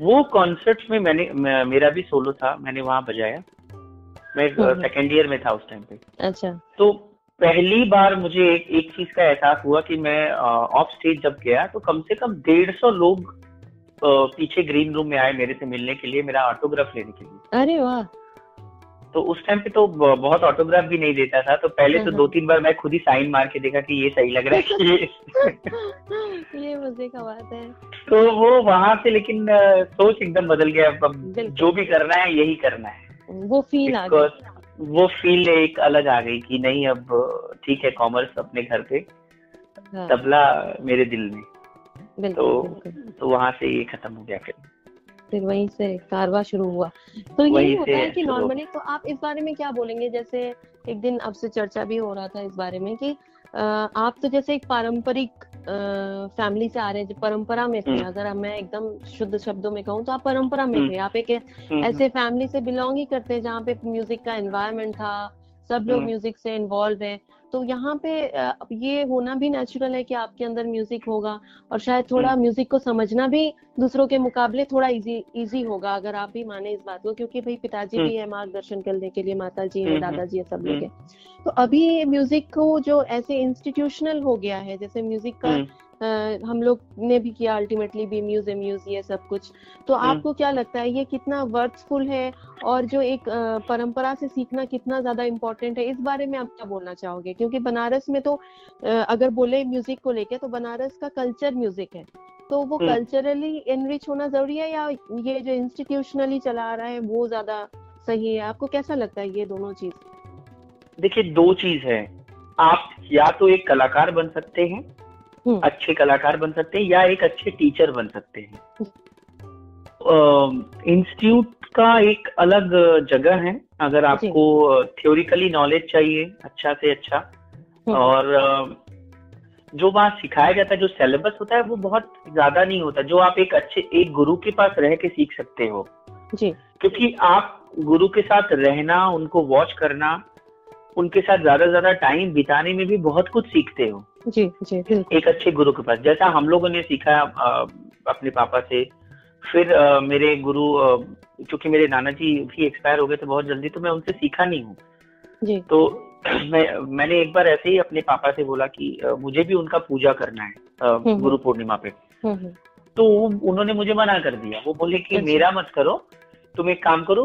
वो कॉन्सर्ट में मैंने मेरा भी सोलो था मैंने वहाँ बजाया। मैं सेकेंड हम्म, ईयर में था उस टाइम पे। अच्छा। तो पहली बार मुझे एक एक चीज़ का एहसास हुआ कि मैं ऑफ़ स्टेज जब गया तो कम से कम डेढ़ सौ लोग पीछे ग्रीन रूम में आए मेरे से मिलने के लिए मेरा ऑटोग्राफ लेने के लिए। अरे वाह! तो उस टाइम पे तो बहुत ऑटोग्राफ भी नहीं देता था तो पहले तो दो तीन बार मैं खुद ही साइन मार के देखा कि ये सही लग रहा है कि ये ये मज़े का बात है। तो वो वहाँ से लेकिन सोच एकदम बदल गया अब जो भी करना है यही करना है। वो फील आ गया वो फील एक अलग आ गई कि नहीं अब ठीक है कॉमर्स अपने घर पे हाँ। तबला मेरे दिल में। तो तो वहाँ से ये खत्म हो गया फिर। फिर वहीं से कारवा शुरू हुआ। तो यही होता है कि नॉर्मली तो आप इस बारे में क्या बोलेंगे? जैसे एक दिन आपसे चर्चा भी हो रहा था इस बारे में कि आप तो जैसे एक पारंपरिक फैमिली से आ रहे हैं जो परंपरा में थे हम्म। अगर मैं एकदम शुद्ध शब्दों में कहूँ तो आप परंपरा में हम्म। थे आप एक हम्म, ऐसे फैमिली से बिलोंग ही करते हैं जहाँ पे म्यूज़िक का एनवायरमेंट था सब लोग म्यूज़िक से इन्वॉल्व है। तो यहाँ पे ये होना भी नेचुरल है कि आपके अंदर म्यूज़िक होगा और शायद थोड़ा म्यूज़िक को समझना भी दूसरों के मुकाबले थोड़ा इजी इजी होगा अगर आप भी माने इस बात को क्योंकि भाई पिताजी भी है मार्गदर्शन करने के लिए माता जी है दादाजी है सब लोग है। तो अभी म्यूज़िक को जो ऐसे इंस्टीट्यूशनल हो गया है जैसे म्यूज़िक का हम लोग ने भी किया अल्टीमेटली भी म्यूज म्यूज ये सब कुछ तो हम्म। आपको क्या लगता है ये कितना वर्थफुल है और जो एक परंपरा से सीखना कितना ज़्यादा इम्पोर्टेंट है इस बारे में आप क्या बोलना चाहोगे क्योंकि बनारस में तो अगर बोले म्यूज़िक को लेके तो बनारस का कल्चर म्यूज़िक है तो वो कल्चरली हम्म। एनरिच होना ज़रूरी है या ये जो इंस्टीट्यूशनली चला आ रहा है वो ज़्यादा सही है आपको कैसा लगता है ये दोनों चीज़ देखिए दो चीज़ है आप या तो एक कलाकार बन सकते हैं। अच्छे कलाकार बन सकते हैं या एक अच्छे टीचर बन सकते हैं। इंस्टीट्यूट uh, का एक अलग जगह है। अगर आपको थ्योरिकली नॉलेज चाहिए अच्छा से अच्छा हम्म। और जो वहाँ सिखाया जाता है जो सिलेबस होता है वो बहुत ज़्यादा नहीं होता। जो आप एक अच्छे एक गुरु के पास रह के सीख सकते हो। जी। क्योंकि आप गुरु के साथ रहना उनको वॉच करना उनके साथ ज़्यादा ज़्यादा टाइम बिताने में भी बहुत कुछ सीखते हो। जी जी एक अच्छे गुरु के पास। जैसा हम लोगों ने सीखा अपने पापा से फिर आ, मेरे गुरु क्योंकि मेरे नाना जी भी एक्सपायर हो गए थे बहुत जल्दी तो मैं उनसे सीखा नहीं हूँ। तो मैं मैंने एक बार ऐसे ही अपने पापा से बोला कि आ, मुझे भी उनका पूजा करना है हम्म, हम्म। गुरु पूर्णिमा पे। हम्म, तो उन्होंने मुझे मना कर दिया। वो बोले कि अच्छा। मेरा मत करो तुम एक काम करो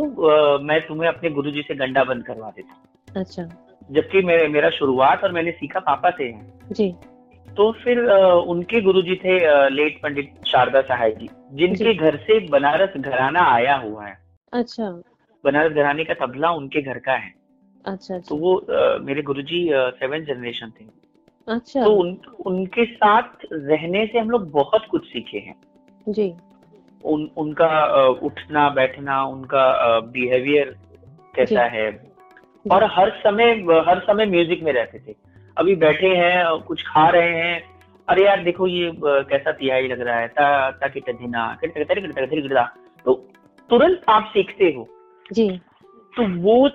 मैं तुम्हें अपने गुरु जी से गंडा बंद करवा देता हूँ। अच्छा। जबकि मेरे मेरा शुरुआत और मैंने सीखा पापा से है। जी। तो फिर उनके गुरु जी थे लेट पंडित शारदा सहाय जी जिनके घर से बनारस घराना आया हुआ है। अच्छा। बनारस घराने का तबला उनके घर का है। अच्छा, अच्छा। तो वो आ, मेरे गुरुजी सेवन जनरेशन थे। अच्छा। तो उन, उनके साथ रहने से हम लोग बहुत कुछ सीखे हैं। जी। उन उनका उठना बैठना उनका बिहेवियर कैसा है? और हर समय हर समय म्यूज़िक में रहते थे। अभी बैठे हैं कुछ खा रहे हैं। अरे यार देखो ये कैसा तिहाई लग रहा है। ता ता की तो तुरंत आप सीखते हो। जी। तो वो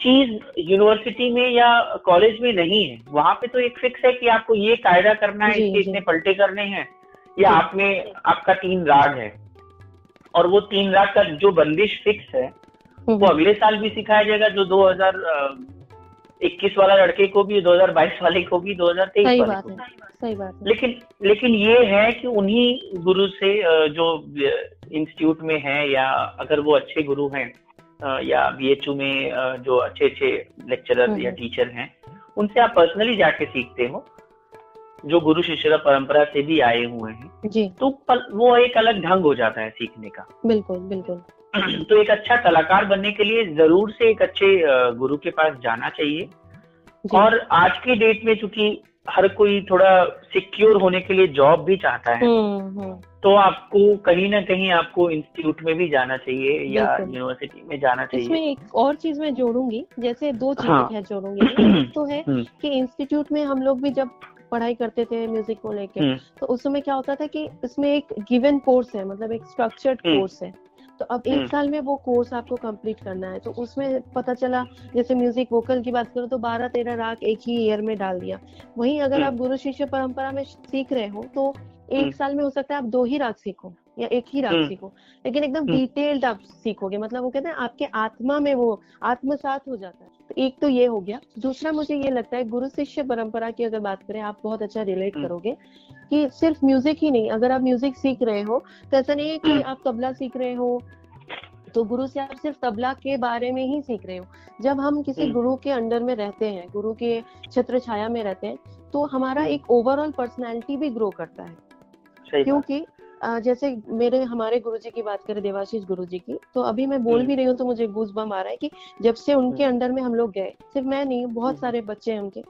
चीज़ यूनिवर्सिटी में या कॉलेज में नहीं है। वहाँ पे तो एक फिक्स है कि आपको ये कायदा करना है इसके इतने पलटे करने हैं या आप में आपका तीन राग है। और वो तीन राग का जो बंदिश फिक्स है वो अगले साल भी सिखाया जाएगा जो 2021 वाला लड़के को भी 2022 वाले को भी 2023 वाले बात को सही बात है। लेकिन लेकिन ये है कि उन्हीं गुरु से जो इंस्टीट्यूट में है या अगर वो अच्छे गुरु हैं या बीएचयू में जो अच्छे अच्छे लेक्चरर या टीचर हम्म। हैं उनसे आप पर्सनली जाके सीखते हो। जो गुरु शिष्य परंपरा से भी आए हुए हैं जी। तो वो एक अलग ढंग हो जाता है सीखने का। बिल्कुल बिल्कुल। तो एक अच्छा कलाकार बनने के लिए ज़रूर से एक अच्छे गुरु के पास जाना चाहिए। और आज की डेट में चूँकि हर कोई थोड़ा सिक्योर होने के लिए जॉब भी चाहता है हम्म, हम्म। तो आपको कहीं ना कहीं आपको इंस्टीट्यूट में भी जाना चाहिए या यूनिवर्सिटी में जाना चाहिए। इसमें एक और चीज़ मैं जोड़ूँगी जैसे दो चीज़ें हाँ। जोड़ूँगी तो है हम्म। कि इंस्टीट्यूट में हम लोग भी जब पढ़ाई करते थे म्यूज़िक को लेके। तो उस समय क्या होता था कि इसमें एक गिवन कोर्स है मतलब एक स्ट्रक्चर्ड कोर्स है। तो अब एक हम्म। साल में वो कोर्स आपको कंप्लीट करना है। तो उसमें पता चला जैसे म्यूज़िक वोकल की बात करो तो बारह तेरह राग एक ही ईयर में डाल दिया। वहीं अगर आप हम्म। गुरु शिष्य परंपरा में सीख रहे हो तो एक हम्म। साल में हो सकता है आप दो ही राग सीखो या एक ही राग सीखो। लेकिन एकदम डिटेल्ड आप सीखोगे मतलब वो कहते हैं आपके आत्मा में वो आत्मसात हो जाता है। तो एक तो ये हो गया दूसरा मुझे ये लगता है गुरु शिष्य परंपरा की अगर बात करें आप बहुत अच्छा रिलेट करोगे कि सिर्फ़ म्यूज़िक ही नहीं अगर आप म्यूज़िक सीख रहे हो तो ऐसा नहीं है कि हम्म। आप तबला सीख रहे हो तो गुरु से आप सिर्फ़ तबला के बारे में ही सीख रहे हो जब हम किसी हम्म। गुरु के अंडर में रहते हैं गुरु के छत्र छाया में रहते हैं तो हमारा हम्म। एक ओवरऑल पर्सनैलिटी भी ग्रो करता है क्योंकि जैसे मेरे हमारे गुरुजी की बात करें देवाशीष गुरुजी की तो अभी मैं बोल भी रही हूँ तो मुझे गूज बम आ रहा है कि जब से उनके अंडर में हम लोग गए सिर्फ़ मैं नहीं बहुत सारे बच्चे हैं उनके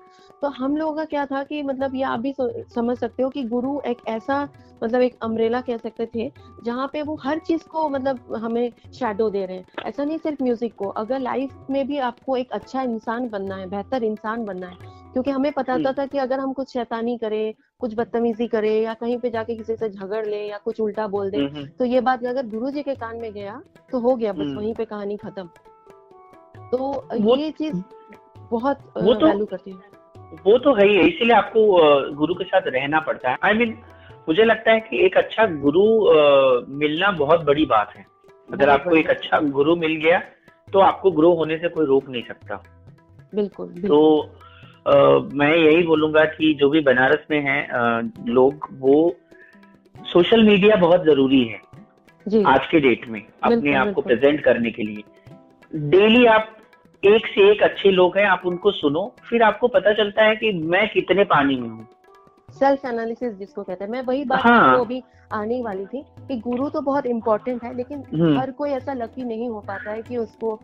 तो हम लोगों का क्या था कि मतलब ये आप भी समझ सकते हो कि गुरु एक ऐसा मतलब एक अम्ब्रेला कह सकते थे जहाँ पे वो हर चीज़ को मतलब हमें शेडो दे रहे हैं। ऐसा नहीं सिर्फ़ म्यूज़िक को अगर लाइफ में भी आपको एक अच्छा इंसान बनना है बेहतर इंसान बनना है क्योंकि हमें पता हम्म। था कि अगर हम कुछ शैतानी करें कुछ बदतमीजी करें या कहीं पे जाके किसी से झगड़ ले या कुछ उल्टा बोल दे हम्म, तो ये बात अगर गुरु जी के कान में गया तो हो गया बस हम्म। वहीं पे कहानी खत्म। तो ये चीज़ बहुत वो तो- वैल्यू करती है। वो तो है ही है, इसीलिए आपको गुरु के साथ रहना पड़ता है। आई I मीन mean, मुझे लगता है कि एक अच्छा गुरु मिलना बहुत बड़ी बात है। अगर आपको एक अच्छा गुरु मिल गया तो आपको ग्रो होने से कोई रोक नहीं सकता। बिल्कुल बिल्कुल। तो मैं यही बोलूँगा कि जो भी बनारस में है लोग वो सोशल मीडिया बहुत ज़रूरी है जी। आज के डेट में अपने आप को प्रेजेंट करने के लिए। डेली आप एक से एक अच्छे लोग हैं आप उनको सुनो फिर आपको पता चलता है कि मैं कितने पानी में हूँ। सेल्फ एनालिसिस जिसको कहते हैं मैं वही बात हाँ। आपको अभी आने वाली थी कि गुरु तो बहुत इम्पोर्टेंट है लेकिन हम्म, हर कोई ऐसा लकी नहीं हो पाता है कि उसको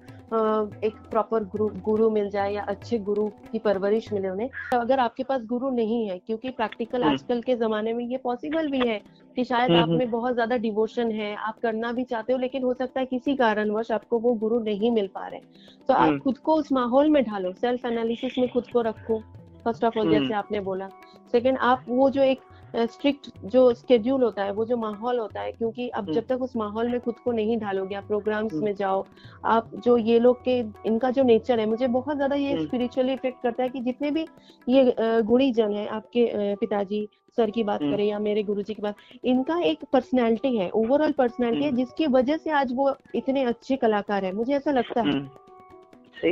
एक प्रॉपर गुरु गुरु मिल जाए या अच्छे गुरु की परवरिश मिले उन्हें तो अगर आपके पास गुरु नहीं है क्योंकि प्रैक्टिकल हम्म। आजकल के जमाने में ये पॉसिबल भी है कि शायद हम्म, आप में बहुत ज़्यादा डिवोशन है आप करना भी चाहते हो लेकिन हो सकता है किसी कारणवश आपको वो गुरु नहीं मिल पा रहे तो आप। खुद को उस माहौल में ढालो सेल्फ एनालिसिस में खुद को रखो फ़र्स्ट ऑफ़ ऑल हम्म। जैसे आपने बोला सेकंड आप वो जो एक स्ट्रिक्ट जो स्केड्यूल होता है वो जो माहौल होता है क्योंकि अब हम्म। जब तक उस माहौल में खुद को नहीं ढालोगे आप प्रोग्राम्स हम्म। में जाओ आप जो ये लोग के इनका जो नेचर है मुझे बहुत ज़्यादा ये हम्म। स्पिरिचुअली इफ़ेक्ट करता है कि जितने भी ये गुणी जन है आपके पिताजी सर की बात हम्म। करें या मेरे गुरुजी की बात इनका एक पर्सनैलिटी है ओवरऑल पर्सनैलिटी है हम्म। जिसकी वजह से आज वो इतने अच्छे कलाकार है मुझे ऐसा लगता है हम्म,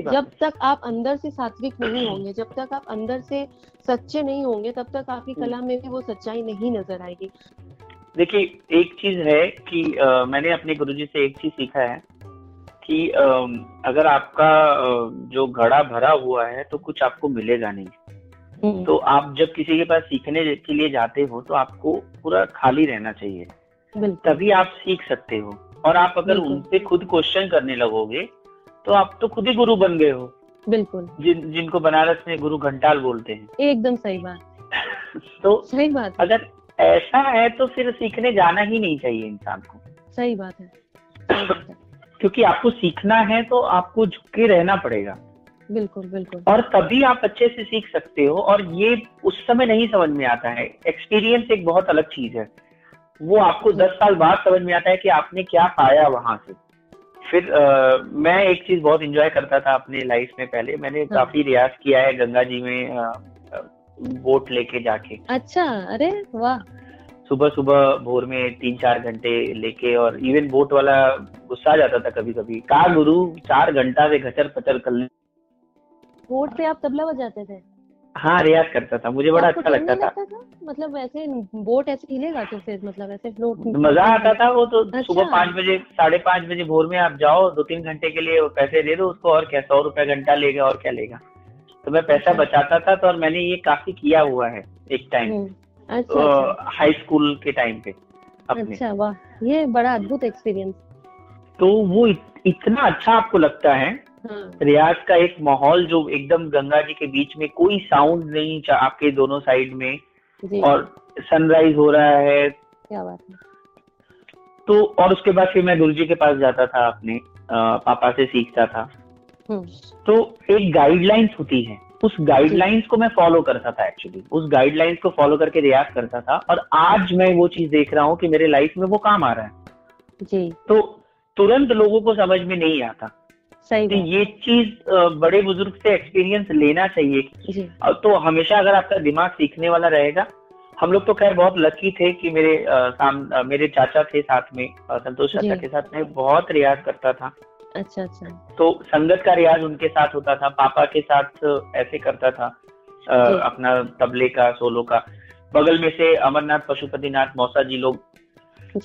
जब तक आप अंदर से सात्विक नहीं होंगे जब तक आप अंदर से सच्चे नहीं होंगे तब तक आपकी हम्म। कला में भी वो सच्चाई नहीं नज़र आएगी। देखिए एक चीज़ है कि अ, मैंने अपने गुरुजी से एक चीज़ सीखा है कि अ, अगर आपका जो घड़ा भरा हुआ है तो कुछ आपको मिलेगा नहीं। हम्म, तो आप जब किसी के पास सीखने के लिए जाते हो तो आपको पूरा खाली रहना चाहिए। तभी आप सीख सकते हो। और आप अगर बिल्कुल। उन पे खुद क्वेश्चन करने लगोगे तो आप तो खुद ही गुरु बन गए हो। बिल्कुल। जिन जिनको बनारस में गुरु घंटाल बोलते हैं। एकदम सही बात। तो सही बात अगर ऐसा है तो फिर सीखने जाना ही नहीं चाहिए इंसान को। सही बात है। सही बात है। क्योंकि आपको सीखना है तो आपको झुके रहना पड़ेगा। बिल्कुल बिल्कुल। और तभी आप अच्छे से सीख सकते हो और ये उस समय नहीं समझ में आता है। एक्सपीरियंस एक बहुत अलग चीज़ है। वो आपको दस साल बाद समझ में आता है कि आपने क्या पाया वहाँ से। फिर अ, मैं एक चीज़ बहुत इंजॉय करता था अपने लाइफ में पहले। मैंने काफ़ी रियाज किया है गंगा जी में अ, बोट लेके जाके। अच्छा अरे वाह। सुबह सुबह भोर में तीन चार घंटे लेके और इवन बोट वाला गुस्सा आ जाता था कभी कभी का गुरु चार घंटा से घचर पचर कर ले। बोट पे आप तबला बजाते थे? हाँ रियाज करता था मुझे बड़ा अच्छा लगता था। था? मतलब वैसे बोट ऐसे हिलेगा तो फिर मतलब ऐसे फ्लोट मज़ा आता था वो तो अच्छा। सुबह पाँच बजे साढ़े पाँच बजे भोर में आप जाओ दो तीन घंटे के लिए पैसे दे दो उसको और क्या सौ रुपया घंटा लेगा और क्या लेगा। तो मैं पैसा अच्छा। बचाता था तो और मैंने ये काफ़ी किया हुआ है एक टाइम हाई स्कूल के टाइम पे अच्छा वाह ये बड़ा अद्भुत एक्सपीरियंस तो वो इतना अच्छा आपको लगता हाँ रियाज का एक माहौल जो एकदम गंगा जी के बीच में कोई साउंड नहीं आपके दोनों साइड में। और सनराइज हो रहा है। क्या बात है। तो और उसके बाद फिर मैं गुरु जी के पास जाता था अपने अ, पापा से सीखता था। हम्म। तो एक गाइडलाइंस होती है। उस गाइडलाइंस को मैं फॉलो करता था एक्चुअली उस गाइडलाइंस को फॉलो करके रियाज करता था। और आज मैं वो चीज़ देख रहा हूँ कि मेरे लाइफ में वो काम आ रहा है। जी। तो तुरंत लोगों को समझ में नहीं आता। सही तो ये चीज़ बड़े बुज़ुर्ग से एक्सपीरियंस लेना चाहिए। तो हमेशा अगर आपका दिमाग सीखने वाला रहेगा हम लोग तो खैर बहुत लकी थे कि मेरे साम मेरे चाचा थे साथ में संतोष चाचा के साथ में बहुत रियाज करता था। अच्छा अच्छा। तो संगत का रियाज उनके साथ होता था पापा के साथ ऐसे करता था जी। अपना तबले का सोलो का। बगल में से अमरनाथ पशुपतिनाथ मौसा जी लोग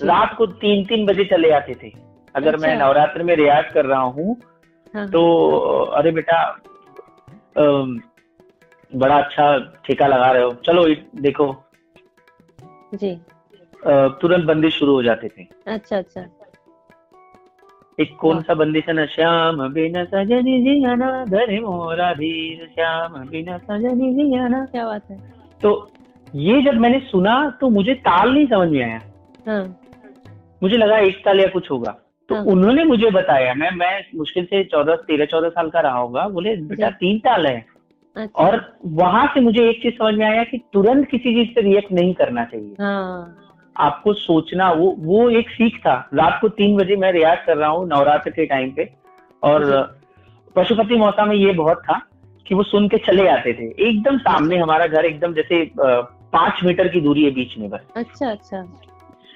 रात को तीन तीन बजे चले आते थे। अगर अच्छा। मैं। नवरात्र में रियाज कर रहा हूँ हाँ। तो अरे बेटा बड़ा अच्छा ठेका लगा रहे हो। चलो देखो। जी। तुरंत बंदिश शुरू हो जाते थे। अच्छा अच्छा। एक कौन सा बंदिश है ना? श्याम बिना सजनी जियाना धरे मोरा धीर श्याम बिना सजनी जियाना। क्या बात है। तो ये जब मैंने सुना तो मुझे ताल नहीं समझ में आया। हाँ। मुझे लगा एक ताल या कुछ होगा। तो हाँ। उन्होंने मुझे बताया मैं मैं मुश्किल से चौदह तेरह चौदह साल का रहा होगा बोले बेटा तीन साल है। अच्छा। और वहाँ से मुझे एक चीज़ समझ में आया कि तुरंत किसी चीज़ से रिएक्ट नहीं करना चाहिए। हाँ। आपको सोचना वो वो एक सीख था। रात को तीन बजे मैं रियाज कर रहा हूँ नवरात्र के टाइम पे और पशुपति मौसा में ये बहुत था कि वो सुन के चले आते थे। एकदम सामने हमारा घर एकदम जैसे पाँच मीटर की दूरी है बीच में बस। अच्छा अच्छा।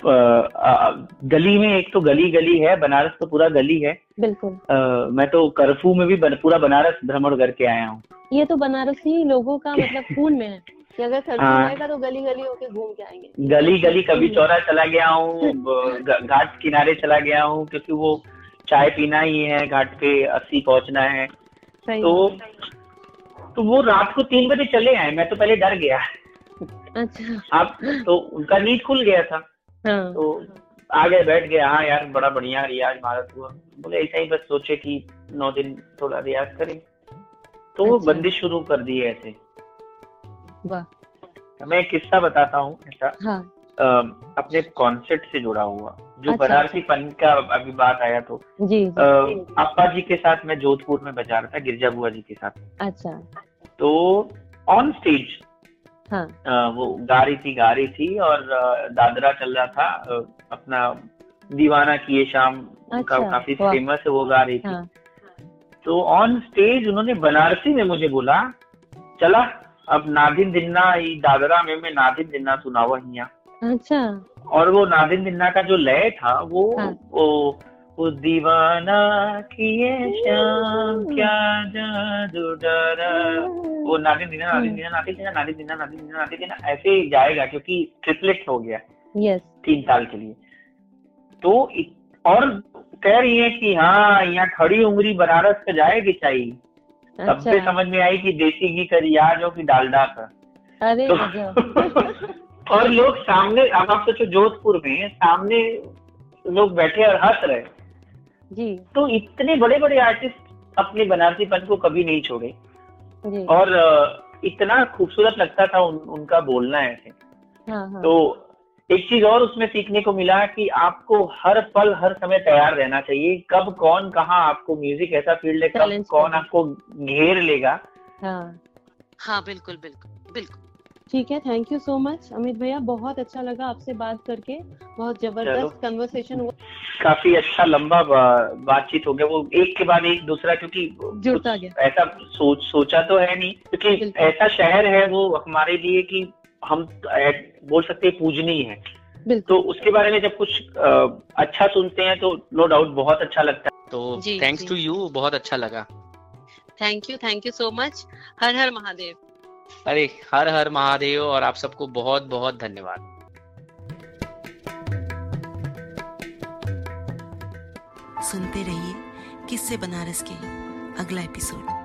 गली में एक तो गली गली है बनारस तो पूरा गली है। बिल्कुल। अ, मैं तो कर्फ्यू में भी बन, पूरा बनारस भ्रमण करके आया हूँ। ये तो बनारसी लोगों का मतलब खून में है कि अगर खर्च हाँ। आएगा तो गली गली होके घूम के आएँगे। गली गली कभी चौरा चला गया हूँ घाट किनारे चला गया हूँ क्योंकि वो चाय पीना ही है घाट पे अस्सी पहुँचना है। तो तो वो रात को तीन बजे चले आए मैं तो पहले डर गया। अच्छा। आप तो उनका नींद खुल गया था। हाँ। तो आगे बैठ गए हाँ यार बड़ा बढ़िया रियाज भारत हुआ बोले ऐसा ही बस सोचे कि नौ दिन थोड़ा रियाज करें। तो वो अच्छा। बंदिश शुरू कर दी ऐसे। वाह। मैं किस्सा बताता हूँ ऐसा। हाँ। अपने कॉन्सेप्ट से जुड़ा हुआ। जो अच्छा, बनारसी फन का अभी बात आया तो। जी जी। अप्पा जी के साथ मैं जोधपुर में बजा रहा था गिरजा बुआ जी के साथ। अच्छा। तो ऑन स्टेज हाँ। वो गा रही थी गा रही थी और दादरा चल रहा था अपना दीवाना किए शाम अच्छा, का काफ़ी फ़ेमस है वो गा रही थी। हाँ। तो ऑन स्टेज उन्होंने बनारसी में मुझे बोला चला अब नादिन दिन्ना दादरा में मैं नादिन दिन्ना सुनावा हिया। अच्छा। और वो नादिन दिन्ना का जो लय था वो हाँ। वो वो दीवाना किए श्याम क्या जादू डरा। वो नादिन दिना नादिन दिना नादिन दिना नादिन दिना नादिन दिना नादिन दिना ऐसे ही जाएगा क्योंकि ट्रिपलेट हो गया यस तीन साल के लिए। तो और कह रही है कि हाँ यहाँ खड़ी उंगली बनारस का जाएगी चाहिए। तब से अच्छा समझ में आई कि देसी घी का रियाज हो कि डालडा का। अरे तो और लोग सामने अब आप सोचो जोधपुर में सामने लोग बैठे और हंस रहे। जी। तो इतने बड़े बड़े आर्टिस्ट अपने बनारसीपन को कभी नहीं छोड़े। जी। और इतना खूबसूरत लगता था उन, उनका बोलना ऐसे। हाँ हाँ। तो एक चीज़ और उसमें सीखने को मिला कि आपको हर पल हर समय तैयार रहना चाहिए। कब कौन कहाँ आपको म्यूज़िक ऐसा फ़ील्ड है कब कौन आपको घेर लेगा। हाँ। हाँ बिल्कुल बिल्कुल बिल्कुल। ठीक है thank you so much Amit भैया बहुत अच्छा लगा आपसे बात करके। बहुत ज़बरदस्त कन्वर्सेशन हुआ। काफ़ी अच्छा लंबा बातचीत हो गया। वो एक के बाद एक दूसरा क्योंकि जुड़ता गया। ऐसा सोच सोचा तो है नहीं। क्योंकि ऐसा शहर है वो हमारे लिए कि हम बोल सकते हैं पूजनीय है। तो उसके बारे में जब कुछ अच्छा सुनते हैं तो नो डाउट बहुत अच्छा लगता है। तो थैंक्स टू यू बहुत अच्छा लगा। Thank you thank you so much हर हर महादेव। अरे हर हर महादेव और आप सबको बहुत बहुत धन्यवाद। सुनते रहिए किससे बनारस के अगला एपिसोड।